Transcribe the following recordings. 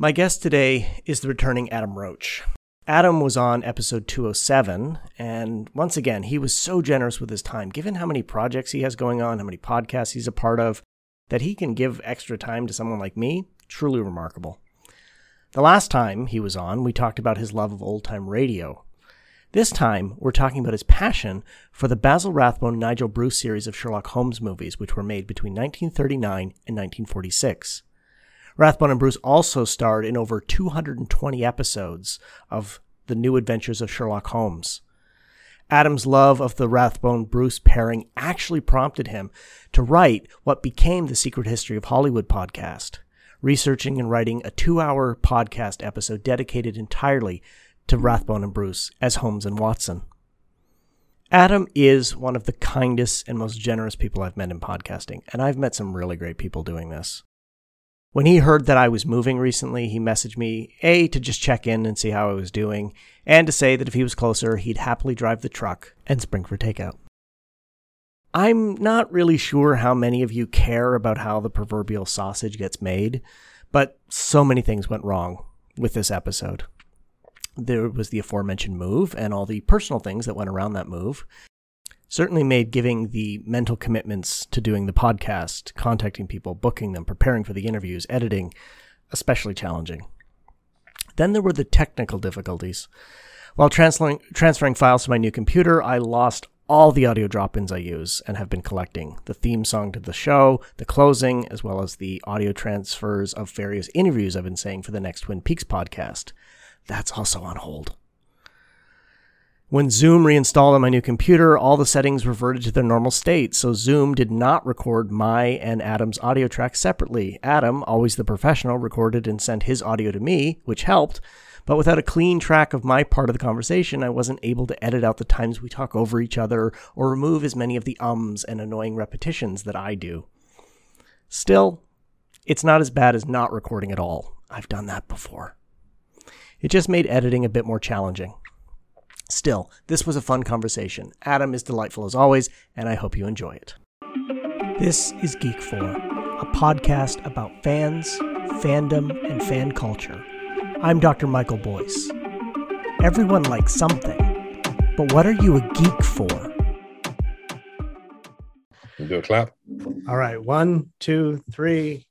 My guest today is the returning Adam Roach. Adam was on episode 207, and once again, he was so generous with his time, given how many projects he has going on, how many podcasts he's a part of, that he can give extra time to someone like me. Truly remarkable. The last time he was on, we talked about his love of old time radio. This time, we're talking about his passion for the Basil Rathbone Nigel Bruce series of Sherlock Holmes movies, which were made between 1939 and 1946. Rathbone and Bruce also starred in over 220 episodes of The New Adventures of Sherlock Holmes. Adam's love of the Rathbone Bruce pairing actually prompted him to write what became the Secret History of Hollywood podcast, researching and writing a two hour podcast episode dedicated entirely to Rathbone and Bruce as Holmes and Watson. Adam is one of the kindest and most generous people I've met in podcasting, and I've met some really great people doing this. When he heard that I was moving recently, he messaged me, A, to just check in and see how I was doing, and to say that if he was closer, he'd happily drive the truck and spring for takeout. I'm not really sure how many of you care about how the proverbial sausage gets made, but so many things went wrong with this episode. There was the aforementioned move and all the personal things that went around that move certainly made giving the mental commitments to doing the podcast, contacting people, booking them, preparing for the interviews, editing, especially challenging. Then there were the technical difficulties. While transferring, transferring files to my new computer, I lost all the audio drop ins I use and have been collecting the theme song to the show, the closing, as well as the audio transfers of various interviews I've been saying for the next Twin Peaks podcast. That's also on hold. When Zoom reinstalled on my new computer, all the settings reverted to their normal state, so Zoom did not record my and Adam's audio tracks separately. Adam, always the professional, recorded and sent his audio to me, which helped, but without a clean track of my part of the conversation, I wasn't able to edit out the times we talk over each other or remove as many of the ums and annoying repetitions that I do. Still, it's not as bad as not recording at all. I've done that before. It just made editing a bit more challenging. Still, this was a fun conversation. Adam is delightful as always, and I hope you enjoy it. This is Geek 4, a podcast about fans, fandom, and fan culture. I'm Dr. Michael Boyce. Everyone likes something, but what are you a geek for? Do a clap. All right, one, two, three.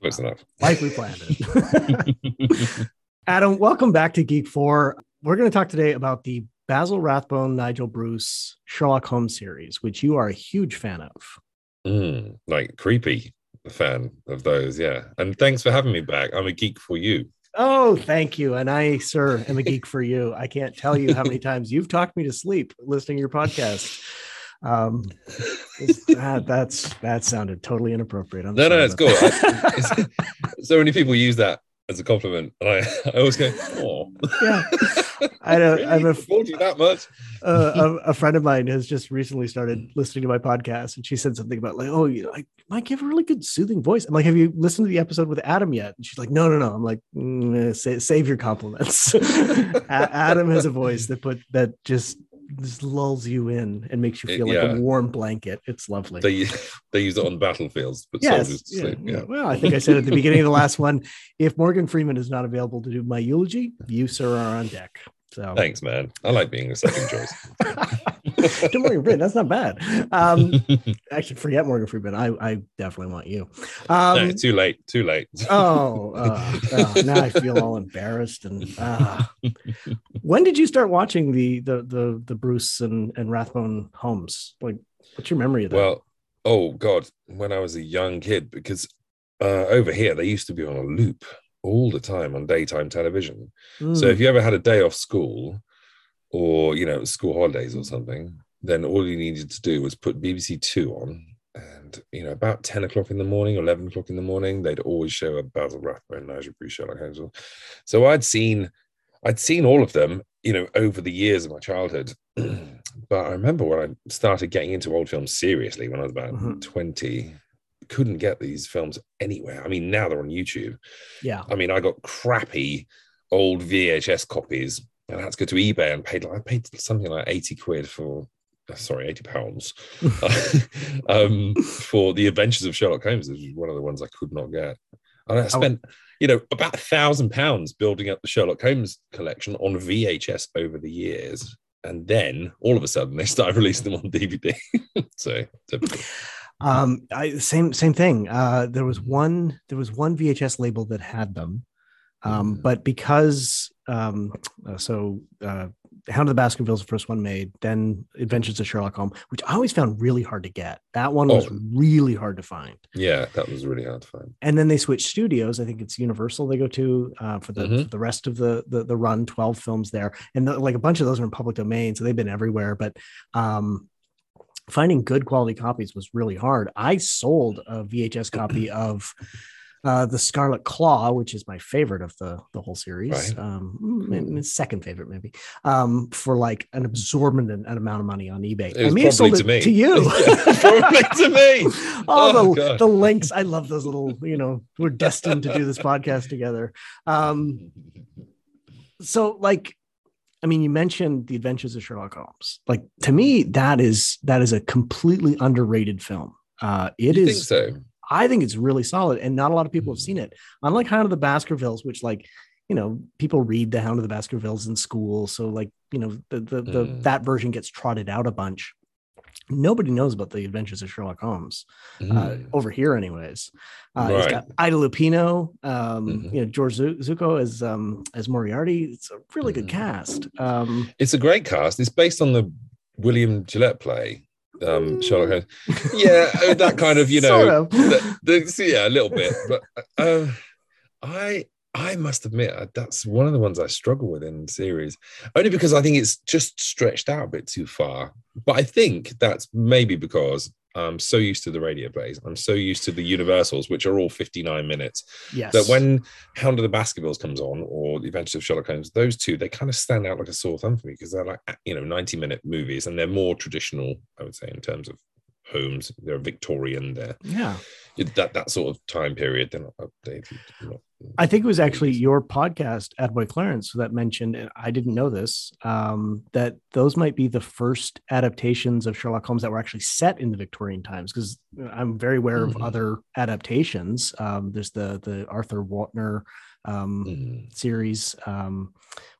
Close enough. Like we planned it. Adam, welcome back to Geek 4. We're going to talk today about the Basil Rathbone, Nigel Bruce Sherlock Holmes series, which you are a huge fan of. Mm, like creepy fan of those, yeah. And thanks for having me back. I'm a geek for you. Oh, thank you. And I, sir, am a geek for you. I can't tell you how many times you've talked me to sleep listening to your podcast. Um, that, that's that sounded totally inappropriate. I'm no, no, it's cool. I, so many people use that as a compliment, and I, I always go, "Oh, yeah." I know. really? I'm a, told you that much. uh, a, a, friend of mine has just recently started listening to my podcast, and she said something about like, "Oh, you know, I might give a really good soothing voice." I'm like, "Have you listened to the episode with Adam yet?" And she's like, "No, no, no." I'm like, mm, save, "Save your compliments." Adam has a voice that put that just just lulls you in and makes you feel it, like yeah. a warm blanket. It's lovely. They they use it on battlefields, but yes, soldiers yeah, sleep. Yeah. Well, I think I said at the beginning of the last one, if Morgan Freeman is not available to do my eulogy, you sir are on deck. So thanks, man. I like being a second choice. to Morgan Freeman, that's not bad. Um, actually, forget Morgan Freeman. I, I definitely want you. Um, no, too late. Too late. oh, uh, uh, now I feel all embarrassed. And uh, when did you start watching the the the the Bruce and and Rathbone Holmes? Like, what's your memory of that? Well, oh God, when I was a young kid, because uh, over here they used to be on a loop all the time on daytime television. Mm. So if you ever had a day off school or, you know, school holidays or something, then all you needed to do was put BBC Two on. And, you know, about 10 o'clock in the morning, 11 o'clock in the morning, they'd always show a Basil Rathbone, Nigel Bruce, Sherlock Holmes. So I'd seen, I'd seen all of them, you know, over the years of my childhood. but I remember when I started getting into old films seriously when I was about mm-hmm. 20, couldn't get these films anywhere. I mean, now they're on YouTube. Yeah. I mean, I got crappy old VHS copies and I had to go to eBay and paid like I paid something like 80 quid for uh, sorry, 80 pounds um, for the adventures of Sherlock Holmes, which is one of the ones I could not get. And I spent, oh. you know, about a thousand pounds building up the Sherlock Holmes collection on VHS over the years. And then all of a sudden they started releasing them on DVD. so typical. Um, I, same same thing. Uh, there was one there was one VHS label that had them, um, mm. but because um, uh, so uh, Hound of the Baskervilles, the first one made, then Adventures of Sherlock Holmes, which I always found really hard to get. That one was oh. really hard to find. Yeah, that was really hard to find. And then they switched studios. I think it's Universal they go to uh, for the mm-hmm. for the rest of the, the, the run, twelve films there, and the, like a bunch of those are in public domain, so they've been everywhere. But um, finding good quality copies was really hard. I sold a VHS copy of uh, the Scarlet Claw, which is my favorite of the the whole series, right. um, second favorite maybe, um, for like an absorbent amount of money on eBay. It I may have sold it to, to you, probably to me. All oh, the, the links. I love those little. You know, we're destined to do this podcast together. Um, so like I mean, you mentioned the Adventures of Sherlock Holmes. Like to me, that is that is a completely underrated film. Uh, it you is. Think so? I think it's really solid, and not a lot of people have seen it. Unlike Hound of the Baskervilles, which like you know people read the Hound of the Baskervilles in school, so like you know the the, the mm. that version gets trotted out a bunch. Nobody knows about the Adventures of Sherlock Holmes uh, mm. uh, over here, anyways. Uh, right. It's got Ida Lupino, um, mm-hmm. you know George Zucco as um, as Moriarty. It's a really good mm. cast. Um, it's a great cast. It's based on the William Gillette play um, Sherlock Holmes. Yeah, that kind of, you know, sort of. the, the, yeah, a little bit. But uh, I I must admit uh, that's one of the ones I struggle with in series, only because I think it's just stretched out a bit too far. But I think that's maybe because I'm so used to the radio plays. I'm so used to the Universals, which are all 59 minutes. Yes. That when Hound of the Baskervilles comes on, or The Adventures of Sherlock Holmes, those two they kind of stand out like a sore thumb for me because they're like you know 90 minute movies and they're more traditional, I would say, in terms of Holmes. They're Victorian. They're yeah. That that sort of time period. They're not updated. Not, I think it was actually your podcast, Attaboy Clarence, that mentioned, and I didn't know this, um, that those might be the first adaptations of Sherlock Holmes that were actually set in the Victorian times. Because I'm very aware mm-hmm. of other adaptations. Um, there's the the Arthur Wontner um, mm-hmm. series, um,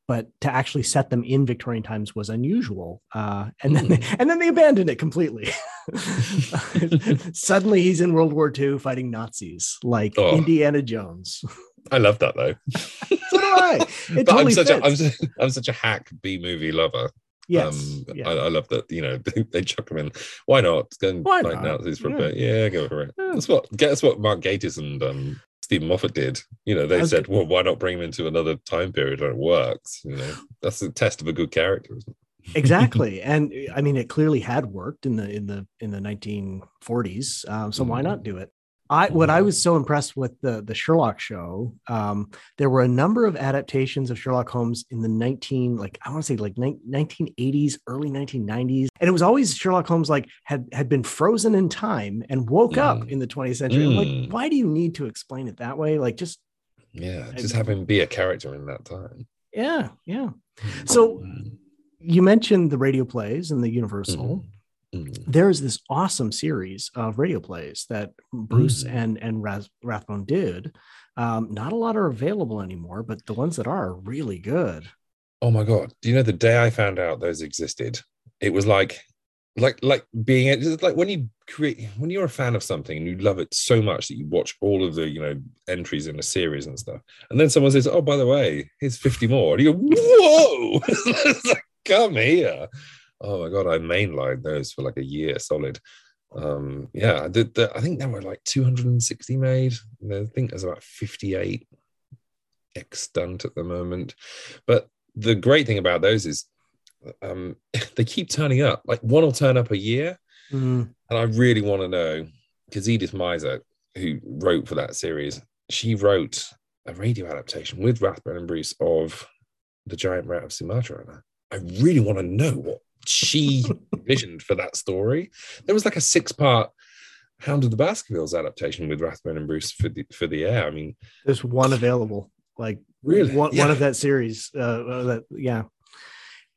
but to actually set them in Victorian times was unusual. Uh, and then they, and then they abandoned it completely. Suddenly, he's in World War II fighting Nazis like oh. Indiana Jones. I love that though. so do I. It but totally I'm such fits. a I'm, I'm such a hack B movie lover. Yes, um, yeah. I, I, love that. You know, they, they chuck them in. Why not? Go and Why fight not? Nazis for yeah. a bit. Yeah, go for it. Yeah. That's what. Guess what Mark Gatiss and um, Steven Moffat did. You know, they said, "Well, why not bring him into another time period and it works?" You know, that's the test of a good character, isn't it? exactly and i mean it clearly had worked in the in the in the 1940s um, so mm. why not do it I what I was so impressed with the the Sherlock show. Um, there were a number of adaptations of Sherlock Holmes in the nineteen like I want to say like nineteen eighties, early nineteen nineties, and it was always Sherlock Holmes like had had been frozen in time and woke mm. up in the twentieth century. Mm. Like, why do you need to explain it that way? Like, just yeah, just I, have him be a character in that time. Yeah, yeah. So mm. you mentioned the radio plays and the Universal. Mm Mm. There is this awesome series of radio plays that Bruce mm. and and Raz- Rathbone did. Um, not a lot are available anymore, but the ones that are, are really good. Oh my god! Do you know the day I found out those existed? It was like, like, like being it's like when you create when you're a fan of something and you love it so much that you watch all of the you know entries in a series and stuff, and then someone says, "Oh, by the way, here's 50 more," and you go, "Whoa!" like, Come here oh my god, I mainlined those for like a year solid. Um, yeah, the, the, I think there were like 260 made. I think there's about 58 extant at the moment. But the great thing about those is um, they keep turning up. Like one will turn up a year, mm. and I really want to know because Edith Meiser, who wrote for that series, she wrote a radio adaptation with Rathbone and Bruce of the Giant Rat of Sumatra. I really want to know what she visioned for that story. There was like a six part Hound of the Baskervilles adaptation with Rathbone and Bruce for the for the air. I mean, there's one available, like really one, yeah. one of that series. Uh, uh, that yeah,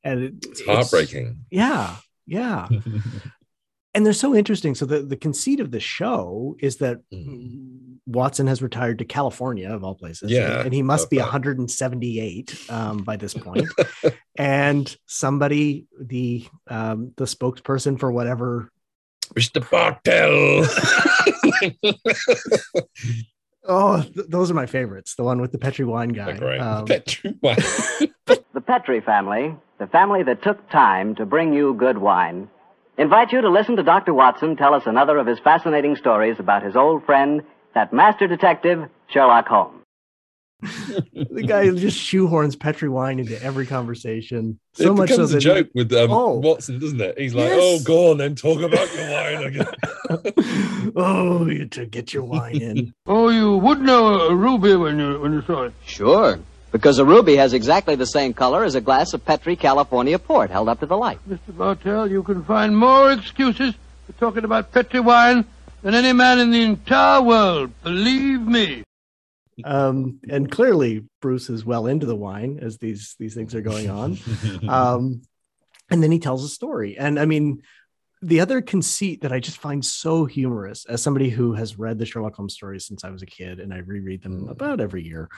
and it, it's heartbreaking. It's, yeah, yeah. and they're so interesting. So the, the conceit of the show is that mm. Watson has retired to California of all places. Yeah. And, and he must be that. 178 um, by this point. and somebody, the um, the spokesperson for whatever Mr. Bartell. oh, th- those are my favorites. The one with the Petri wine guy. Um, Petri wine. the Petri family, the family that took time to bring you good wine invite you to listen to Dr. Watson tell us another of his fascinating stories about his old friend, that master detective, Sherlock Holmes. the guy just shoehorns Petri wine into every conversation. So it much becomes so a joke with um, oh, Watson, doesn't it? He's like, yes. "Oh, go on, then talk about your wine again." oh, you to get your wine in. oh, you would know a ruby when you when you saw it. Sure. Because a ruby has exactly the same color as a glass of Petri California port held up to the light. Mr. Bartell, you can find more excuses for talking about Petri wine than any man in the entire world. Believe me. Um, and clearly, Bruce is well into the wine as these these things are going on. Um, and then he tells a story. And I mean, the other conceit that I just find so humorous, as somebody who has read the Sherlock Holmes stories since I was a kid, and I reread them about every year,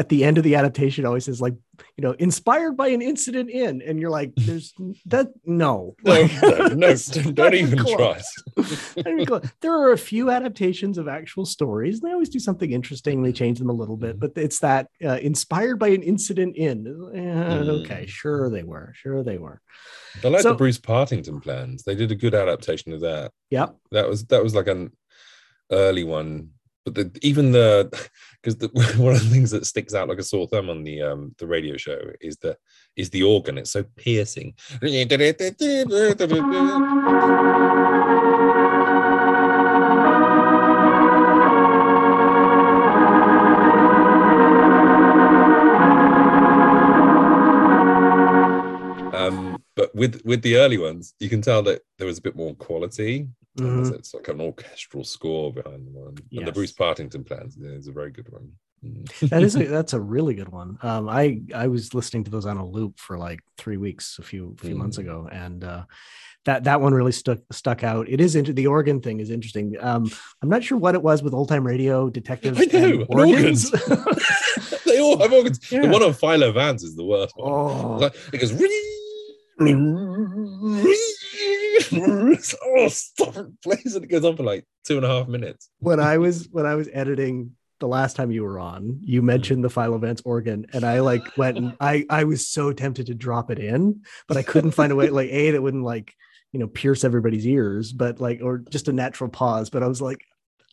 at the end of the adaptation always says like you know inspired by an incident in and you're like there's that no. No, no, no don't even try there are a few adaptations of actual stories they always do something interesting they change them a little bit but it's that uh, inspired by an incident in. Uh, mm. okay sure they were sure they were. I like so, the bruce partington plans. They did a good adaptation of that. Yep. That was that was like an early one but the, even the because one of the things that sticks out like a sore thumb on the um the radio show is the is the organ. It's so piercing. Um but with with the early ones you can tell that there was a bit more quality Mm-hmm. It's like an orchestral score behind the one. Yes. And the Bruce Partington plans is a very good one. Mm. that is a, that's a really good one. Um, I I was listening to those on a loop for like three weeks a few few mm. months ago, and uh, that that one really stuck stuck out. It is into the organ thing is interesting. Um, I'm not sure what it was with old time radio detectives. I know organs. organs. they all have organs. Yeah. The one on Philo Vance is the worst one. Oh. Like, it goes oh, stop it, please. And it goes on for like two and a half minutes. When I was when I was editing the last time you were on, you hmm. mentioned the Philo Vance organ, and I like went and I I was so tempted to drop it in, but I couldn't find a way. Like a that wouldn't like you know pierce everybody's ears, but like or just a natural pause. But I was like,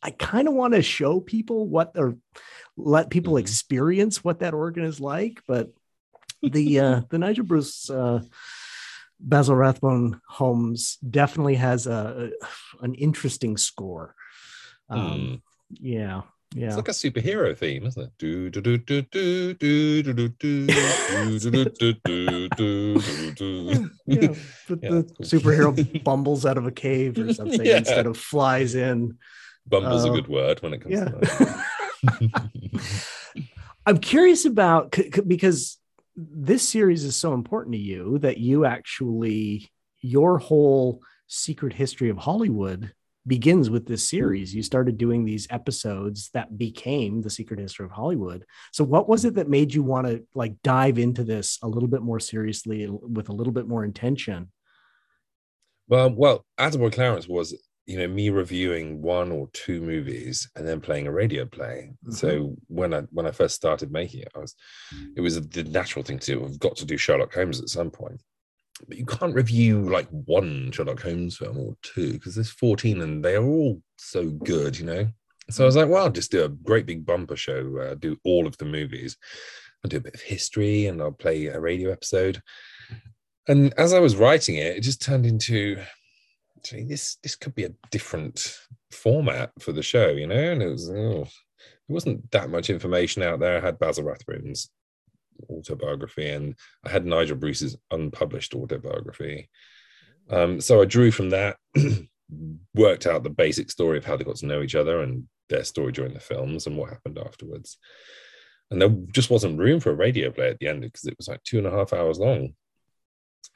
I kind of want to show people what or let people mm-hmm. experience what that organ is like, but the uh the Nigel Bruce uh Basil Rathbone Holmes definitely has a, a an interesting score. Um, mm. Yeah, yeah. It's like a superhero theme, isn't it? Do do do do do do do do do do do do do do. Yeah, but the superhero bumbles out of a cave or something yeah. instead of flies in. Bumble's uh, a good word when it comes yeah. to that. I'm curious about because this series is so important to you that you actually your whole secret history of Hollywood begins with this series. You started doing these episodes that became the secret history of Hollywood. So what was it that made you want to like dive into this a little bit more seriously with a little bit more intention? Well, well, Attaboy Clarence was you know me reviewing one or two movies and then playing a radio play. Mm-hmm. so when i when i first started making it i was it was the natural thing to do. I've got to do sherlock holmes at some point. But you can't review like one sherlock holmes film or two because there's 14 and they are all so good you know? So i was like well I'll just do a great big bumper show uh, do all of the movies. I'll do a bit of history and i'll play a radio episode. And as i was writing it it just turned into actually this this could be a different format for the show, you know. And it was oh, there wasn't that much information out there. I had Basil Rathbone's autobiography, and I had Nigel Bruce's unpublished autobiography. Um, so I drew from that, worked out the basic story of how they got to know each other and their story during the films and what happened afterwards. And there just wasn't room for a radio play at the end because it was like two and a half hours long.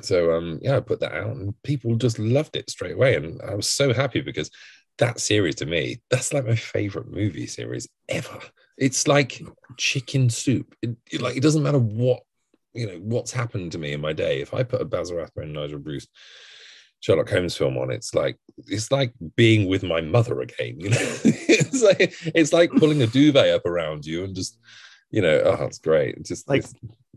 So um yeah, I put that out and people just loved it straight away. And I was so happy because that series to me, that's like my favorite movie series ever. It's like chicken soup. It, it, like it doesn't matter what you know what's happened to me in my day. If I put a Basil Rathbone, Nigel Bruce, Sherlock Holmes film on, it's like it's like being with my mother again. You know, it's like it's like pulling a duvet up around you and just you know, oh, it's great. It's just like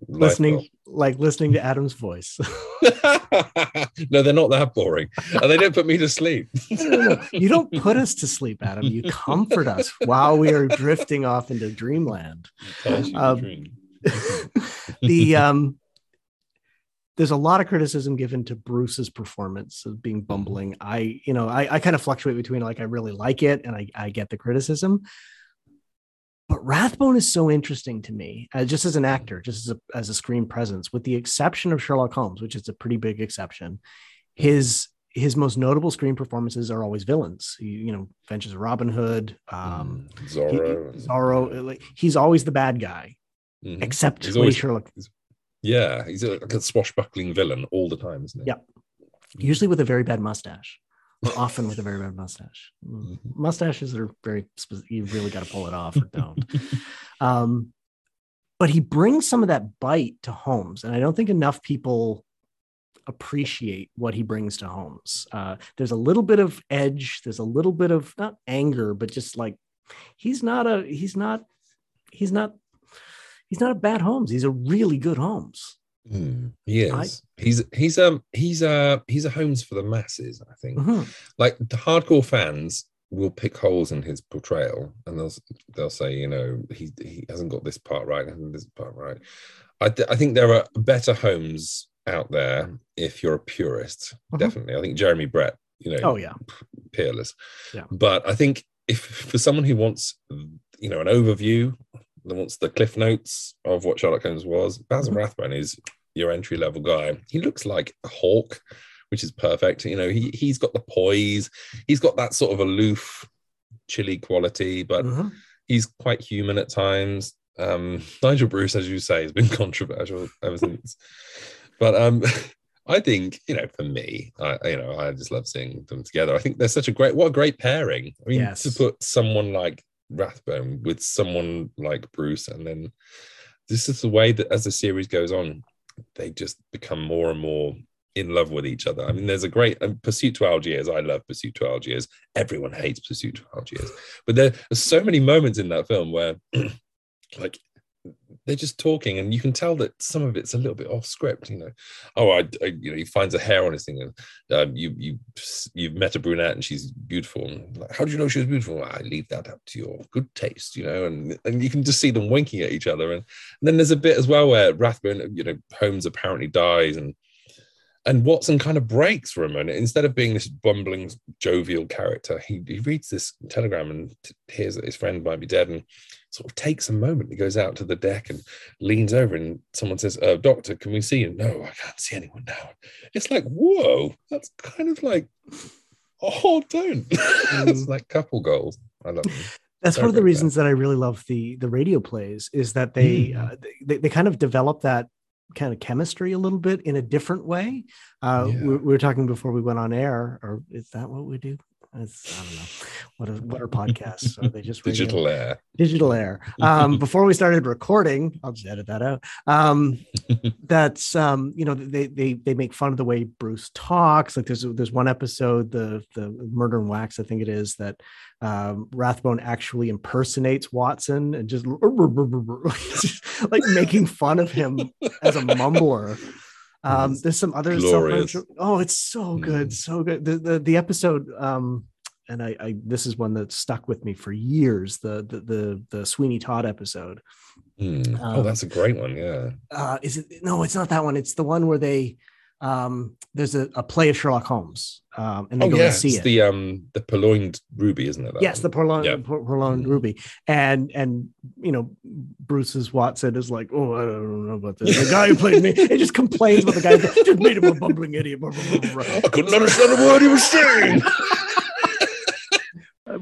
listening, like listening to Adam's voice. no, they're not that boring, and they don't put me to sleep. no, no, no. You don't put us to sleep, Adam. You comfort us while we are drifting off into dreamland. Um, dream. the um, there's a lot of criticism given to Bruce's performance of being bumbling. I, you know, I, I kind of fluctuate between like I really like it and I, I get the criticism. But Rathbone is so interesting to me, uh, just as an actor, just as a, as a screen presence, with the exception of Sherlock Holmes, which is a pretty big exception. His his most notable screen performances are always villains. He, you know, Ventures of Robin Hood, um, Zorro, he, Zorro. Like, he's always the bad guy, mm-hmm. except he's always, Sherlock. He's, yeah, he's a, like a swashbuckling villain all the time, isn't he? Yeah, usually with a very bad mustache or often with a very bad mustache. Mm, mm-hmm. Mustaches are very specific. You really got to pull it off or don't. um, but he brings some of that bite to Holmes, and I don't think enough people appreciate what he brings to Holmes. Uh, there's a little bit of edge. There's a little bit of not anger, but just like he's not a he's not he's not he's not a bad Holmes. He's a really good Holmes. Mm, he is. I, he's he's um he's a he's a Holmes for the masses. I think. Mm-hmm. Like the hardcore fans will pick holes in his portrayal, and they'll they'll say, you know, he he hasn't got this part right, and this part right. I th- I think there are better Holmes out there if you're a purist. Mm-hmm. Definitely, I think Jeremy Brett. You know, oh yeah, peerless. Yeah. But I think if for someone who wants you know an overview wants the cliff notes of what Sherlock Holmes was, Basil mm-hmm. Rathbone is your entry level guy. He looks like a hawk, which is perfect. You know, he he's got the poise, he's got that sort of aloof, chilly quality, but mm-hmm. he's quite human at times. Um, Nigel Bruce, as you say, has been controversial ever since. but um, I think you know, for me, I you know, I just love seeing them together. I think they're such a great, what a great pairing. I mean, yes. to put someone like Rathbone with someone like Bruce, and then this is the way that as the series goes on, they just become more and more in love with each other. I mean, there's a great um, Pursuit to Algiers. I love Pursuit to Algiers. Everyone hates Pursuit to Algiers, but there are so many moments in that film where, like, they're just talking, and you can tell that some of it's a little bit off script. You know, oh, I, I you know, he finds a hair on his thing, and um, you you you've met a brunette and she's beautiful. And like, how do you know she was beautiful? Well, I leave that up to your good taste, you know. And and you can just see them winking at each other. And, and then there's a bit as well where Rathbone, you know, Holmes apparently dies, and and Watson kind of breaks for a moment. Instead of being this bumbling, jovial character, he, he reads this telegram and hears that his friend might be dead and sort of takes a moment. He goes out to the deck and leans over, and someone says, uh, Doctor, can we see you? No, I can't see anyone now. It's like, whoa, that's kind of like, oh, don't. it's mm. like couple goals. I love them. That's one of the reasons that I really love the the radio plays is that they, mm. uh, they they kind of develop that kind of chemistry a little bit in a different way. Uh, yeah. we, we, were talking before we went on air, or is that what we do? It's, I don't know what are, what are podcasts? Are they just digital air? Digital air. Um, before we started recording, I'll just edit that out. Um, that's um, you know they they they make fun of the way Bruce talks. Like there's there's one episode the the Murder and Wax I think it is that um, Rathbone actually impersonates Watson and just like making fun of him as a mumbler. Um, there's some other. Oh, it's so good, mm. so good. The the, the episode, um, and I, I, this is one that stuck with me for years. The the the, the Sweeney Todd episode. Mm. Um, oh, that's a great one. Yeah. Uh, is it? No, it's not that one. It's the one where they um, there's a, a, play of Sherlock Holmes, um, and they oh, go yeah, to see it's it. The um, the purloined ruby, isn't it? Yes, one? the purloined, yeah. purloined mm. ruby, and and you know Bruce's Watson is like, oh, I don't know about this. The guy who played me, he just complains about the guy who just made him a bumbling idiot. I couldn't understand a word he was saying.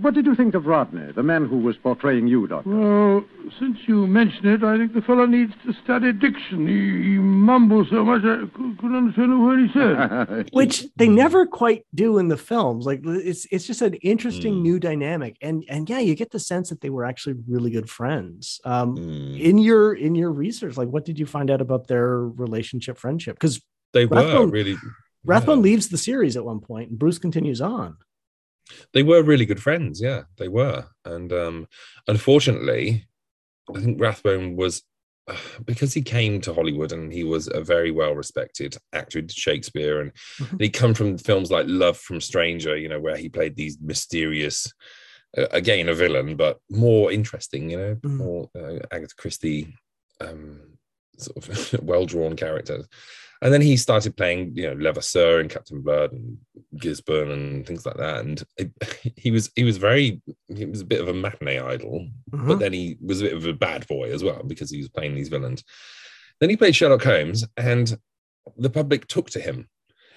what did you think of Rodney, the man who was portraying you, Doctor? Well, since you mention it, I think the fellow needs to study diction. He, he mumbles so much I couldn't understand a word he said. which they never quite do in the films. Like it's it's just an interesting Mm. new dynamic, and and yeah, you get the sense that they were actually really good friends. Um, Mm. in your in your research, like what did you find out about their relationship, friendship? Because They were Rathbone- really Rathbone yeah. leaves the series at one point, and Bruce continues on. They were really good friends yeah they were and um unfortunately i think rathbone was because he came to hollywood and he was a very well respected actor did shakespeare and Mhm. he'd come from films like love from stranger you know where he played these mysterious uh, again a villain but more interesting you know Mm. more uh, agatha christie um sort of well-drawn characters and then he started playing, you know, Levasseur and Captain Blood and Gisborne and things like that. And it, he was he was very he was a bit of a matinee idol, but then he was a bit of a bad boy as well because he was playing these villains. Then he played Sherlock Holmes, and the public took to him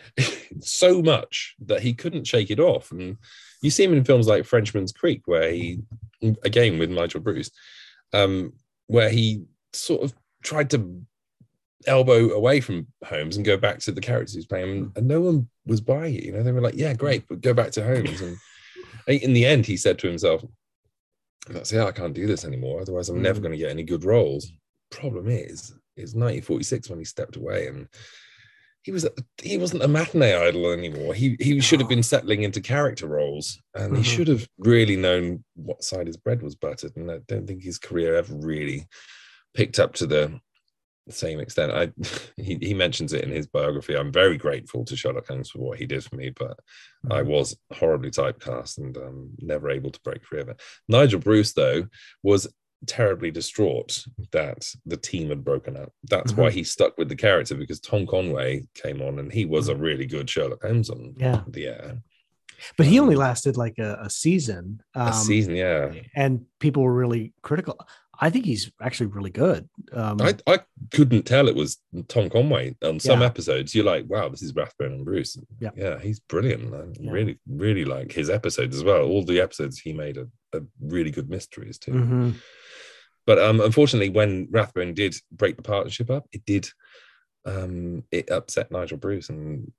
so much that he couldn't shake it off. And you see him in films like Frenchman's Creek, where he, again with Nigel Bruce, um, where he sort of tried to elbow away from Holmes and go back to the characters he's playing, and no one was buying it. You know, they were like, "Yeah, great, but go back to Holmes." And in the end, he said to himself, "That's it. I can't do this anymore. Otherwise, I'm never Mm. going to get any good roles." Problem is, it's 1946 when he stepped away, and he was he wasn't a matinee idol anymore. He he should have been settling into character roles, and he Mhm. should have really known what side his bread was buttered. And I don't think his career ever really picked up to the same extent. I he, he mentions it in his biography. I'm very grateful to Sherlock Holmes for what he did for me, but I Mhm. was horribly typecast and um, never able to break free of it. Nigel Bruce, though, was terribly distraught that the team had broken up. That's why he stuck with the character because Tom Conway came on and he was a really good Sherlock Holmes on Yeah. the air. But he Um, only lasted like a, a season. Um, A season, yeah. and people were really critical. I think he's actually really good. Um, I, I couldn't tell it was Tom Conway on some Yeah. episodes. You're like, wow, this is Rathbone and Bruce. Yeah. yeah, he's brilliant. I Yeah. really, really like his episodes as well. All the episodes he made are, are really good mysteries too. mhm. But um, unfortunately, when Rathbone did break the partnership up, it did um, it upset Nigel Bruce, and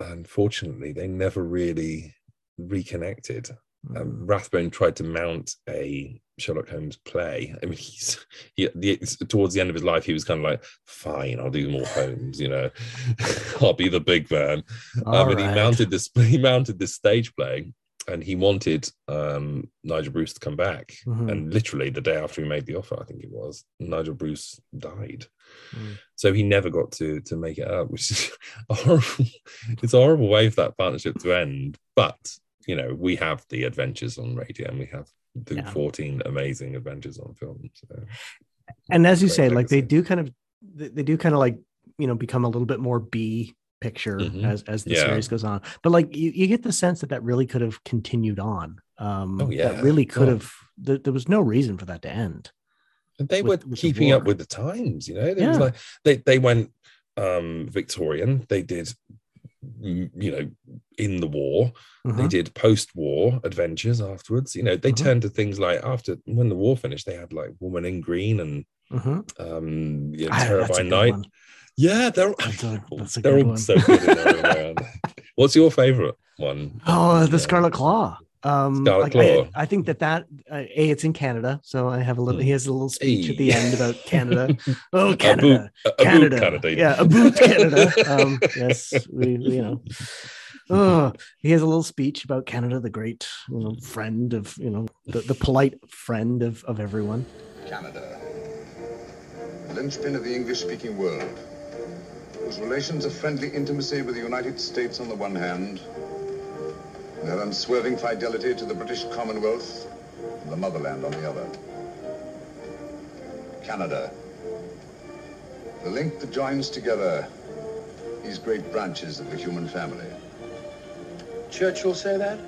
unfortunately, they never really reconnected. Um, Rathbone tried to mount a Sherlock Holmes play. I mean, he's he, the, towards the end of his life, he was kind of like, "Fine, I'll do more Holmes. You know, I'll be the big man." Um, and he mounted this he mounted this stage play and he wanted um, Nigel Bruce to come back. Mhm. And literally the day after he made the offer, I think it was, Nigel Bruce died. Mm. So he never got to to make it up, which is horrible. It's a horrible way for that partnership to end. But you know, we have the adventures on radio, and we have the Yeah. 14 amazing adventures on film. So and as you say, like they do kind of, they, do kind of like you know become a little bit more B picture Mhm. as as the Yeah. series goes on. But like you, you get the sense that that really could have continued on. Um, Oh, yeah. that really could have. There, there was no reason for that to end. And they with- were with the keeping up with the times, you know. They was Yeah. like they they went um Victorian. They did, you know, in the war. They Mhm. did post-war adventures afterwards. You know, they Mhm. turned to things like after when the war finished, they had like Woman in Green and Mhm. um you know, Terror that's a by good Night. one. Yeah, they're That's a- that's a they're all one. so good in their own way. What's your favorite one? Oh, the Yeah. Scarlet Claw. Um, like, I, I think that that uh, a it's in Canada, so I have a little. He has a little speech at the end about Canada. Oh, A Canada, boot- a- a boot Canada, Canada. yeah, a boot Canada. Um, yes, we, we, you know. Oh, he has a little speech about Canada, the great, you know, friend of, you know, the, the polite friend of, of everyone. Canada, the linchpin of the English speaking world, whose relations of friendly intimacy with the United States on the one hand, and their unswerving fidelity to the British Commonwealth and the motherland on the other. Canada, the link that joins together these great branches of the human family. Churchill say that?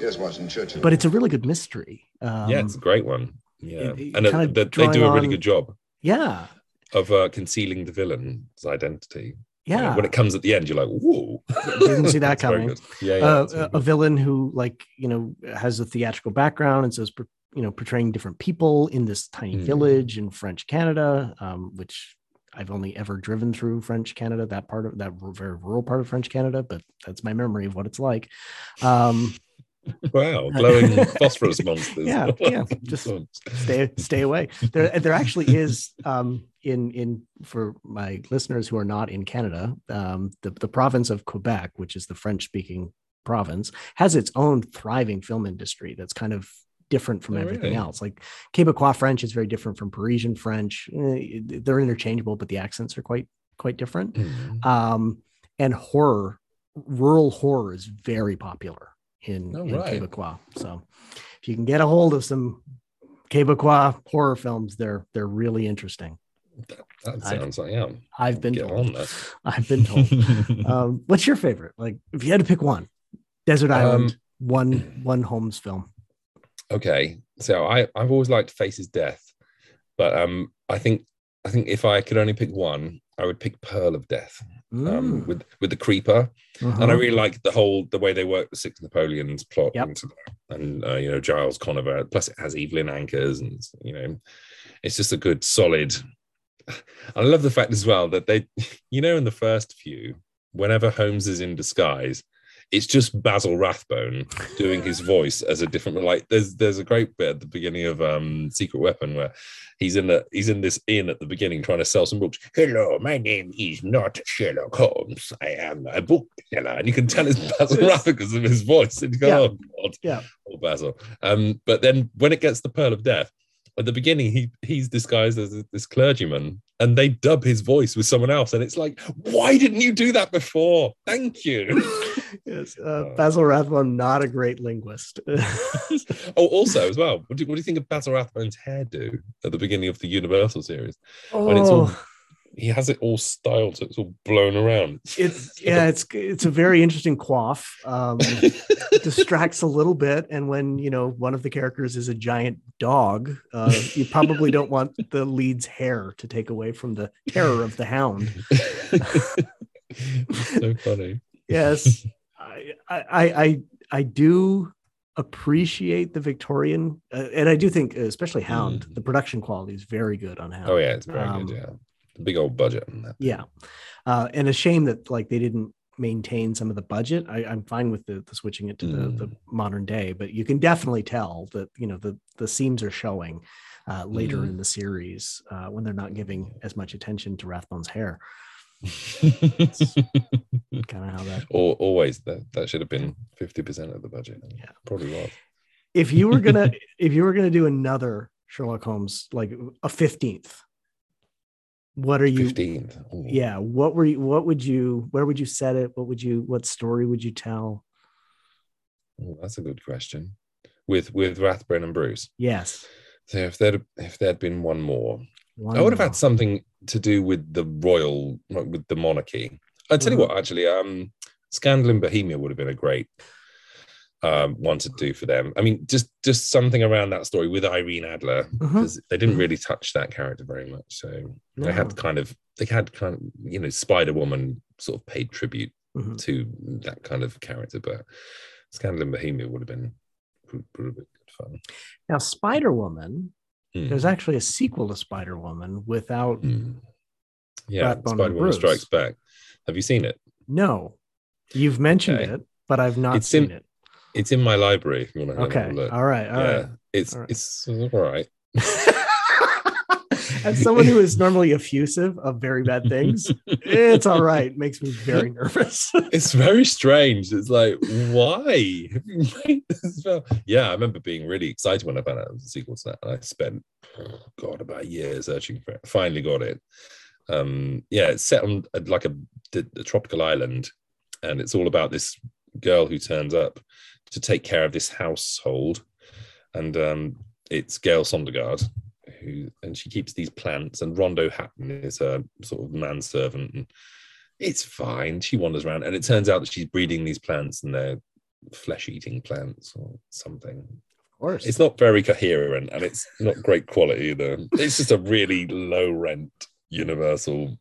Yes, Watson Churchill. But it's a really good mystery. Um, yeah, it's a great one. Yeah, it- it and kinda they, they do a really on- good job yeah. of uh, concealing the villain's identity. Yeah. when it comes at the end, you're like, whoa. Didn't see that coming. Yeah, yeah. uh, a- a villain who like you know has a theatrical background and so is you know portraying different people in this tiny Mm. village in French Canada, um, which I've only ever driven through French Canada, that part of that very rural part of French Canada, but that's my memory of what it's like. Um, Wow, glowing phosphorus monsters. Yeah, yeah, just stay stay away. There there actually is um, in in for my listeners who are not in Canada, um, the the province of Quebec, which is the French speaking province, has its own thriving film industry that's kind of different from Oh, everything really? else. Like Quebecois French is very different from Parisian French. Eh, They're interchangeable, but the accents are quite quite different. Mm. Um, and horror, rural horror is very popular in, Oh, in right. Quebecois. So if you can get a hold of some Quebecois horror films, they're they're really interesting. That I've- sounds like yeah. I've been Get told. on that. I've been told. um, what's your favorite? Like if you had to pick one, Desert Island, Um, one one Holmes film. okay, so I I've always liked Faces Death, but um I think I think if I could only pick one, I would pick Pearl of Death um, Mm, with with the Creeper, uh-huh. and I really like the whole the way they work the Six Napoleons plot Yep. into that, and uh, you know Giles Conover. Plus, it has Evelyn Ankers, and you know, it's just a good solid. I love the fact as well that they, you know, in the first few, whenever Holmes is in disguise, it's just Basil Rathbone doing his voice as a different. Like there's there's a great bit at the beginning of um Secret Weapon where he's in the he's in this inn at the beginning trying to sell some books. Hello, my name is not Sherlock Holmes. I am a bookseller, and you can tell it's Basil Rathbone because of his voice. And you go, Yeah. oh god, Yeah. oh Basil. Um, but then when it gets the Pearl of Death. At the beginning, he he's disguised as this clergyman, and they dub his voice with someone else, and it's like, why didn't you do that before? Thank you. yes, uh, Oh. Basil Rathbone, not a great linguist. oh, also as well, what do, what do you think of Basil Rathbone's hairdo at the beginning of the Universal series? When it's all Oh. He has it all styled, so it's all blown around. it's yeah it's it's a very interesting quaff um distracts a little bit and when you know one of the characters is a giant dog uh you probably don't want the lead's hair to take away from the terror of the hound so funny. yes i i i i do appreciate the victorian uh, and i do think especially hound Mm. the production quality is very good on hound Oh yeah, it's very Um, good. Yeah, big old budget on that. yeah uh and a shame that like they didn't maintain some of the budget I, i'm fine with the, the switching it to the, the Mm. modern day but you can definitely tell that you know the the seams are showing uh later Mm. in the series uh when they're not giving as much attention to rathbone's hair kind of how that Or always that that should have been fifty percent of the budget. Yeah. probably was. if you were gonna if you were gonna do another sherlock holmes like a 15th what are you Fifteenth. yeah what were you what would you where would you set it what would you what story would you tell Oh, that's a good question. With with Rathbone and Bruce. yes So if there'd if there'd been one more, one I would have more. had something to do with the royal, with the monarchy. I tell Mhm. you what, actually, um, Scandal in Bohemia would have been a great um, one to do for them. I mean, just just something around that story with Irene Adler because they didn't really touch that character very much. So they had kind of they had kind of you know Spider Woman sort of paid tribute Mhm. to that kind of character, but Scandal in Bohemia would have been would, would have been good fun. Now, Spider Woman, Hmm. there's actually a sequel to Spider Woman without. Mm. Yeah, Spider Woman Strikes Back. Have you seen it? No, you've mentioned Okay. it, but I've not It's seen in- it. It's in my library. If you want to have Okay, a look. all right, all yeah, right. it's all right. it's all right. As someone who is normally effusive of very bad things, it's all right. Makes me very nervous. It's very strange. It's like, why have you made this film? Yeah, I remember being really excited when I found out it was a sequel to that, and I spent, oh God, about a year searching for it. Finally got it. Um, yeah, it's set on like a, a tropical island, and it's all about this girl who turns up to take care of this household, and um, it's Gale Sondergaard. Who and she keeps these plants, and Rondo Hatton is a sort of manservant, and it's fine. She wanders around, and it turns out that she's breeding these plants, and they're flesh-eating plants or something. Of course. It's not very coherent, and it's not great quality either. It's just a really low-rent Universal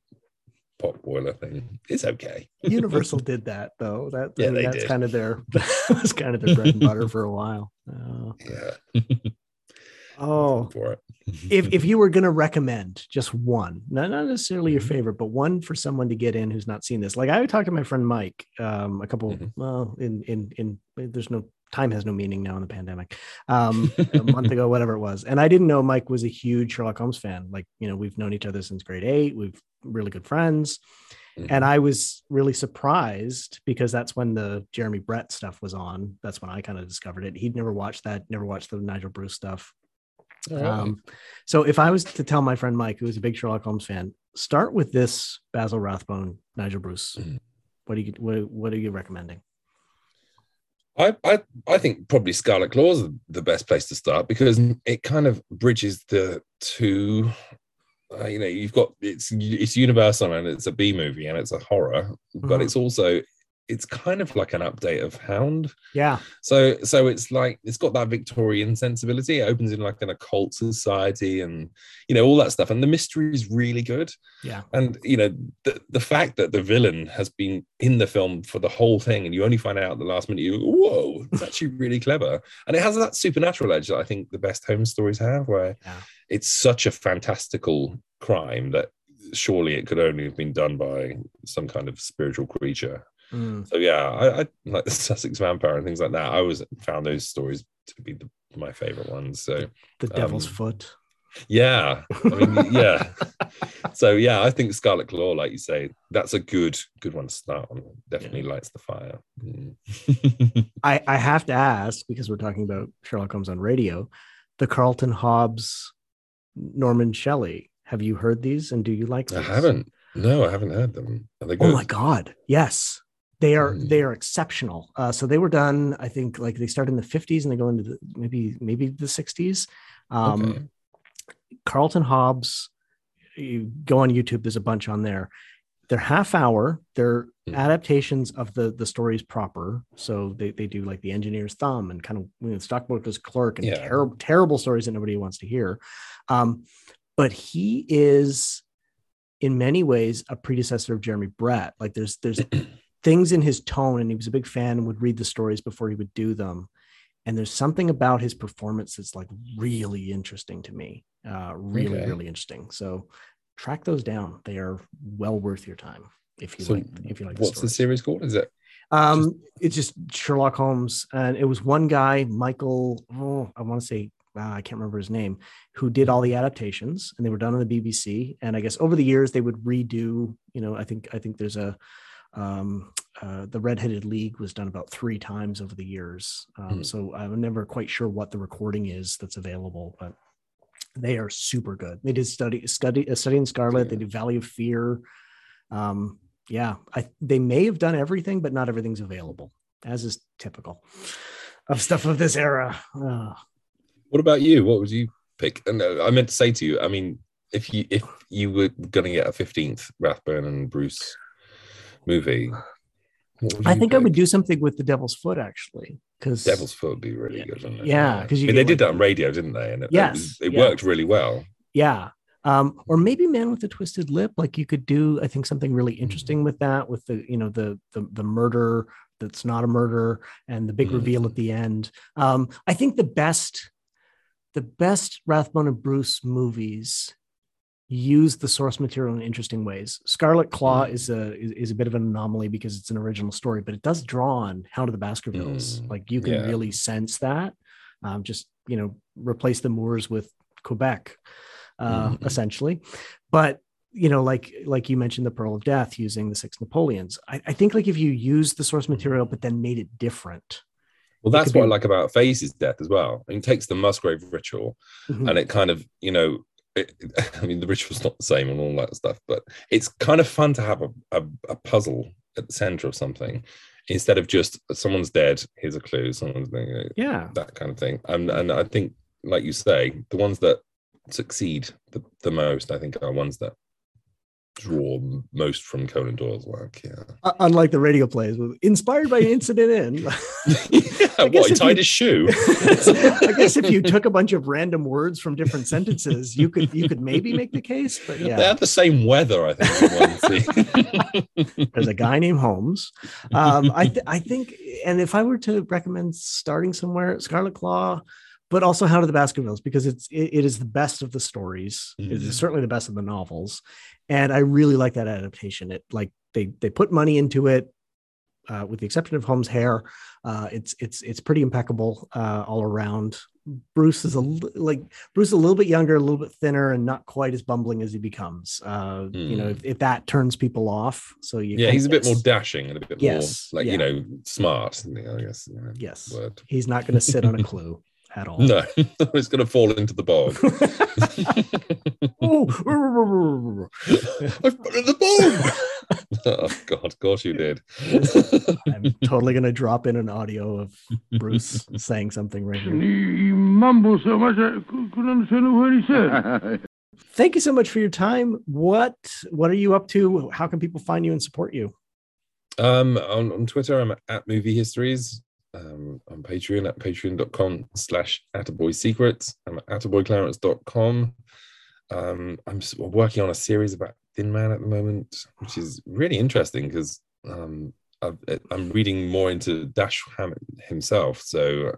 pot boiler thing. It's okay. Universal did that though. That Yeah, I mean, that's did. kind of their that was kind of their bread and butter for a while. Uh, Yeah. oh, For it. if if you were going to recommend just one, not not necessarily your Mhm. favorite, but one for someone to get in who's not seen this. Like I talked to my friend Mike um, a couple. Mhm. Well, in in in there's no time has no meaning now in the pandemic. Um, a month ago, whatever it was, and I didn't know Mike was a huge Sherlock Holmes fan. Like you know, we've known each other since grade eight. We've really good friends. And I was really surprised because that's when the Jeremy Brett stuff was on. That's when I kind of discovered it. He'd never watched that, never watched the Nigel Bruce stuff. Alright. Um, so if I was to tell my friend Mike, who is a big Sherlock Holmes fan, start with this Basil Rathbone, Nigel Bruce. Mhm. What do you what, what are you recommending? I, I I think probably Scarlet Claw is the best place to start because it kind of bridges the two. Uh, you know, you've got it's it's Universal and it's a B movie and it's a horror, but Mhm. it's also it's kind of like an update of Hound. Yeah, So so it's like it's got that Victorian sensibility. It opens in like an occult society and you know all that stuff. And the mystery is really good. yeah, And you know the the fact that the villain has been in the film for the whole thing, and you only find out at the last minute, you go, whoa, it's actually really clever. And it has that supernatural edge that I think the best Holmes stories have, where Yeah. it's such a fantastical crime that surely it could only have been done by some kind of spiritual creature. Mm, So yeah, I, I like the Sussex Vampire and things like that. I always found those stories to be the, my favorite ones. So the Devil's Um, Foot. yeah, I mean, yeah. So yeah, I think Scarlet Claw, like you say, that's a good good one to start on. Definitely lights the fire. Mm. I I have to ask because we're talking about Sherlock Holmes on radio, the Carlton Hobbs, Norman Shelley. Have you heard these and do you like them? I haven't. No, I haven't heard them. Are they good? Oh my god, yes. They are Mm. they are exceptional. Uh, so they were done, I think, like they start in the 50s and they go into the, maybe maybe the 60s. Um, Okay. Carlton Hobbs, you go on YouTube, there's a bunch on there. They're half hour, they're Mm. adaptations of the the stories proper. So they, they do like the engineer's thumb and kind of you know, stockbroker's clerk and Yeah. terrible terrible stories that nobody wants to hear. Um, but he is in many ways a predecessor of Jeremy Brett. Like there's there's things in his tone, and he was a big fan and would read the stories before he would do them. And there's something about his performance that's like really interesting to me. Uh, really, Okay. really interesting. So track those down. They are well worth your time if you So like if you like what's the stories. series called? Is it? Um, it's just Sherlock Holmes, and it was one guy, Michael. Oh, I want to say uh, I can't remember his name, who did all the adaptations, and they were done on the BBC. And I guess over the years they would redo. You know, I think I think there's a um, uh, the Redheaded League was done about three times over the years. Um, Hmm. So I'm never quite sure what the recording is that's available, but they are super good. They did study study uh, study in Scarlet. They Yeah. did Valley of Fear. Um, yeah, I they may have done everything, but not everything's available, as is typical of stuff of this era. Uh, What about you? What would you pick? And uh, I meant to say to you, I mean, if you if you were going to get a fifteenth Rathbone and Bruce movie, I you think I would do something with the Devil's Foot actually, because Devil's Foot would be really good. Wouldn't it? Yeah, 'cause you I mean, get they did that on radio, didn't they? And it, Yes, it, was- it yeah. worked really well. yeah um or maybe man with a twisted lip like you could do i think something really Mm. interesting with that with the you know the the, the murder that's not a murder and the big Mm. reveal at the end um i think the best the best rathbone and bruce movies use the source material in interesting ways scarlet claw Mm. is a is, is a bit of an anomaly because it's an original story but it does draw on hound of the baskervilles Mm, like you can yeah. really sense that um, just you know replace the moors with quebec uh, Mhm. essentially. But you know, like like you mentioned, the Pearl of Death using the six Napoleons. I, I think like if you use the source material but then made it different. Well, that's what I like about Faces Death as well. It takes the Musgrave ritual Mhm. and it kind of, you know, it, I mean, the ritual's not the same and all that stuff, but it's kind of fun to have a, a, a puzzle at the center of something instead of just someone's dead. Here's a clue. Someone's yeah, that kind of thing. And and I think, like you say, the ones that succeed the, the most, I think, are ones that draw most from Conan Doyle's work. Yeah. Uh, unlike the radio plays, inspired by an incident in. yeah what, he tied you, his shoe. I guess if you took a bunch of random words from different sentences, you could you could maybe make the case. But yeah, they have the same weather, I think. There's a guy named Holmes. Um, I th- I think, and if I were to recommend starting somewhere, Scarlet Claw but also Hound of the Baskervilles because it's it, it is the best of the stories. It is mm-hmm. certainly the best of the novels, and I really like that adaptation. It like they they put money into it, uh, with the exception of Holmes' hair. Uh, it's it's it's pretty impeccable uh, all around. Bruce is a like Bruce is a little bit younger, a little bit thinner, and not quite as bumbling as he becomes. Mm. You know, if, mm. if, that turns people off, so you yeah, he's a bit more dashing and a bit yes, more like yeah. you know smart. I guess. You know, yes, word. he's not going to sit on a clue at all. No, it's going to fall into the bog. oh, I've put in the bog. oh God, of course you did. I'm totally going to drop in an audio of Bruce saying something right here. He, he mumbled so much I couldn't understand a word he said. Thank you so much for your time. What What are you up to? How can people find you and support you? Um, on, on Twitter, I'm at Movie Histories um, on Patreon at patreon.com slash attaboysecrets. I'm at attaboyclarence.com. Um, I'm working on a series about Thin Man at the moment, which is really interesting because um, i am reading more into Dash Hammett himself. So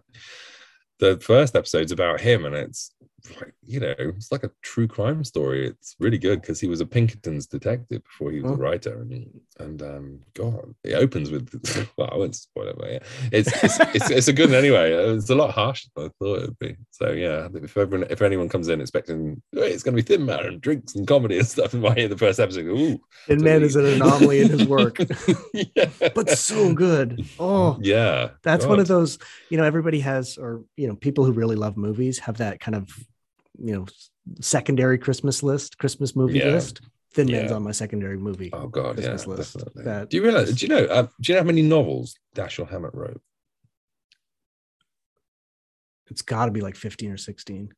the first episode's about him, and it's like you know it's like a true crime story. It's really good because he was a pinkerton's detective before he was oh. a writer and and um god it opens with well i won't spoil it but yeah. It's it's, it's, it's a good one anyway. It's a lot harsher than i thought it would be. So yeah if everyone if anyone comes in expecting hey, it's going to be thin man and drinks and comedy and stuff and might hear the first episode ooh thin man is an anomaly in his work. Yeah. but so good. Oh. Yeah that's god. one of those you know everybody has or you know people who really love movies have that kind of you know secondary Christmas list, Christmas movie yeah. list. Thin yeah. Man's on my secondary movie. Oh God, Christmas yeah, list. Definitely. That, do you realize? Do you know? Uh, do you know how many novels Dashiell Hammett wrote? It's got to be like fifteen or sixteen.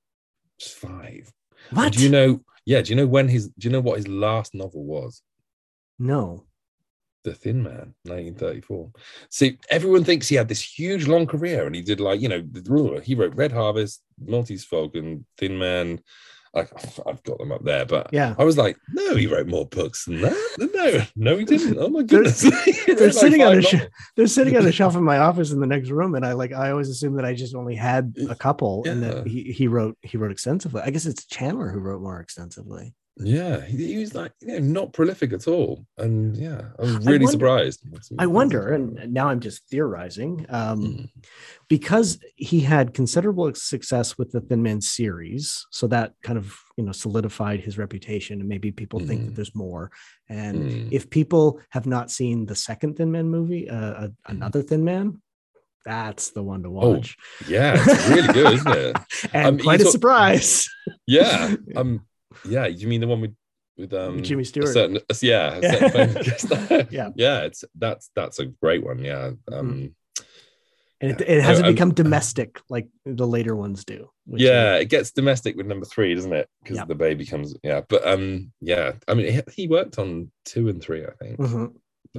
It's five. What? And do you know? Yeah. Do you know when his? Do you know what his last novel was? No. The Thin Man, 1934. See, everyone thinks he had this huge long career and he did like, you know, he wrote Red Harvest, Maltese Falcon, Thin Man. Like, I've got them up there, but yeah, I was like, no, he wrote more books than that. No, no, he didn't. Oh my goodness, they're, they're sitting on a sh- they're sitting on a shelf in my office in the next room, and I like I always assume that I just only had a couple, yeah. and that he, he wrote he wrote extensively. I guess it's Chandler who wrote more extensively. Yeah, he, he, was like you know not prolific at all, and yeah, I was really I wonder, surprised. I wonder, and now I'm just theorizing, um, mm. because he had considerable success with the Thin Man series, so that kind of you know solidified his reputation, and maybe people mm. think that hmm. there's more. And mm. if people have not seen the second Thin Man movie, uh, hmm. another Thin Man, that's the one to oh, watch. Oh, yeah, it's really good, isn't it? and um, quite a surprise. Yeah, um, yeah, you mean the one with with um Jimmy Stewart? Certain, yeah, yeah. yeah, yeah. It's that's that's a great one. Yeah. Um, and it, it hasn't become domestic like the later ones do. Yeah, is... it gets domestic with number three, doesn't it? Because the baby comes. Yeah, but um, yeah. I mean, he, he worked on two and three, I think. Mm-hmm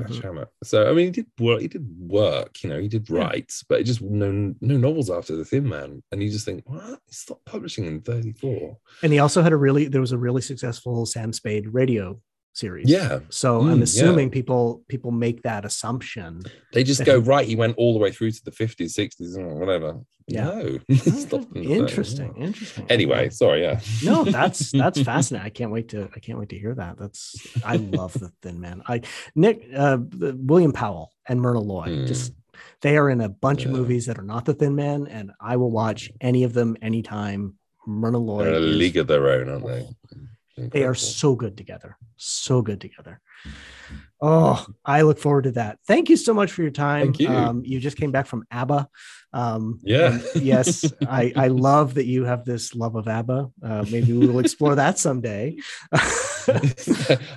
mm-hmm. So I mean, he did work. He did work. You know, he did write, but it just no no novels after the Thin Man, and you just think, what? He stopped publishing in thirty four. And he also had a really there was a really successful Sam Spade radio series. Yeah. So mm, I'm assuming yeah. people people make that assumption. They just go right. He went all the way through to the 50s, 60s, or whatever. Yeah. No. interesting. Interesting. Anyway, sorry. Yeah. no, that's that's fascinating. I can't wait to I can't wait to hear that. That's I love the Thin Man. I Nick uh, William Powell and Myrna Loy mm. just they are in a bunch yeah. of movies that are not the Thin Man, and I will watch any of them anytime. Myrna Loy. They're a league of their own, aren't they? Incredible. They are so good together. So good together. Oh, I look forward to that. Thank you so much for your time. Thank you. Um, you just came back from ABBA. Um, yeah. yes, I, I love that you have this love of ABBA. Uh, maybe we will explore that someday.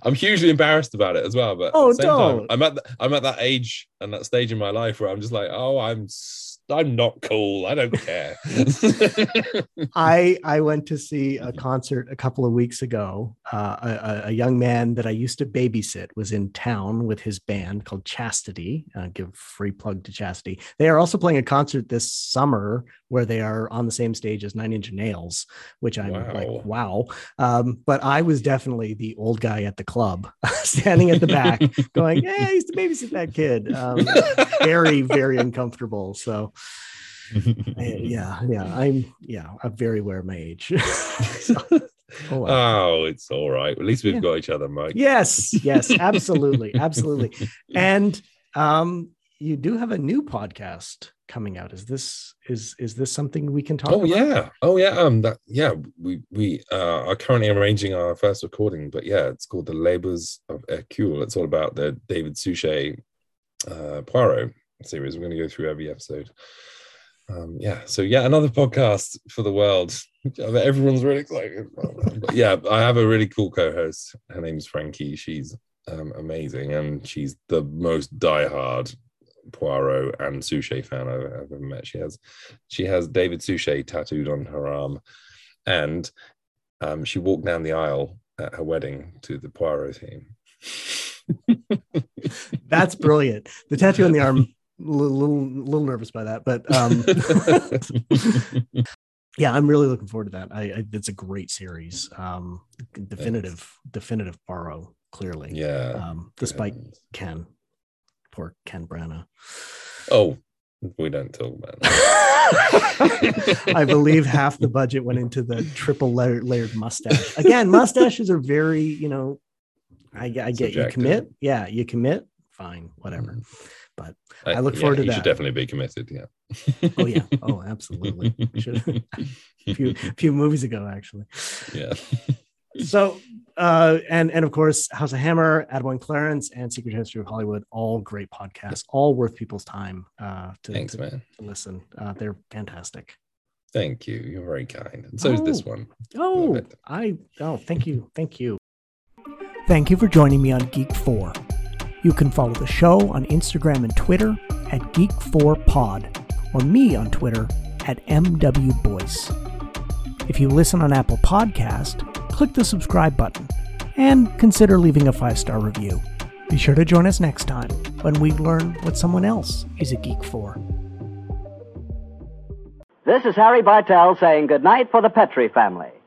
I'm hugely embarrassed about it as well. But oh, don't. Time, I'm at the, I'm at that age and that stage in my life where I'm just like, oh, I'm I'm not cool. I don't care. I I went to see a concert a couple of weeks ago. Uh, a, a, young man that I used to babysit was in town with his band called Chastity. Uh, give free plug to Chastity. They are also playing a concert this summer where they are on the same stage as Nine Inch Nails, which I'm wow. like, wow. Um, but I was definitely the old guy at the club, standing at the back, going, "Hey, I used to babysit that kid." Um, very very uncomfortable. So yeah, yeah, I'm yeah, I'm very aware of my age. so, oh, wow. oh, it's all right. At least we've yeah. got each other, Mike. Yes, yes, absolutely, absolutely. And um, you do have a new podcast coming out. Is this is is this something we can talk? Oh about? yeah, oh yeah. Um, that yeah. We we uh, are currently arranging our first recording, but yeah, it's called the Labors of Hercule. It's all about the David Suchet uh, Poirot series. We're going to go through every episode um, yeah, so yeah, another podcast for the world. Everyone's really excited. But yeah, I have a really cool co-host. Her name's Frankie. She's um, amazing, and she's the most diehard Poirot and Suchet fan I've ever met. She has she has David Suchet tattooed on her arm, and um, she walked down the aisle at her wedding to the Poirot theme. That's brilliant. The tattoo on the arm little, little, little nervous by that, but um, yeah, I'm really looking forward to that. I, I it's a great series. Um, definitive, Thanks. definitive Poirot, clearly. Yeah. Um, despite yeah. Ken, poor Ken Branagh. Oh, we don't talk about that. I believe half the budget went into the triple layered, layered mustache. Again, mustaches are very, you know, I, I get Subjective. you commit. Yeah, you commit. Fine, whatever. Mm-hmm. But I, I look yeah, forward to you that. You should definitely be committed. Yeah. oh yeah. Oh, absolutely. Should a few a few movies ago, actually. Yeah. so uh, and and of course House of Hammer, Attaboy Clarence, and Secret History of Hollywood, all great podcasts, all worth people's time uh, to, Thanks, to, man. to listen. Uh, they're fantastic. Thank you. You're very kind. And so oh, is this one. Oh, I oh, thank you, thank you. Thank you for joining me on Geek Four. You can follow the show on Instagram and Twitter at Geek4Pod or me on Twitter at MWBoyce. If you listen on Apple Podcast, click the subscribe button and consider leaving a five-star review. Be sure to join us next time when we learn what someone else is a geek for. This is Harry Bartell saying goodnight for the Petrie family.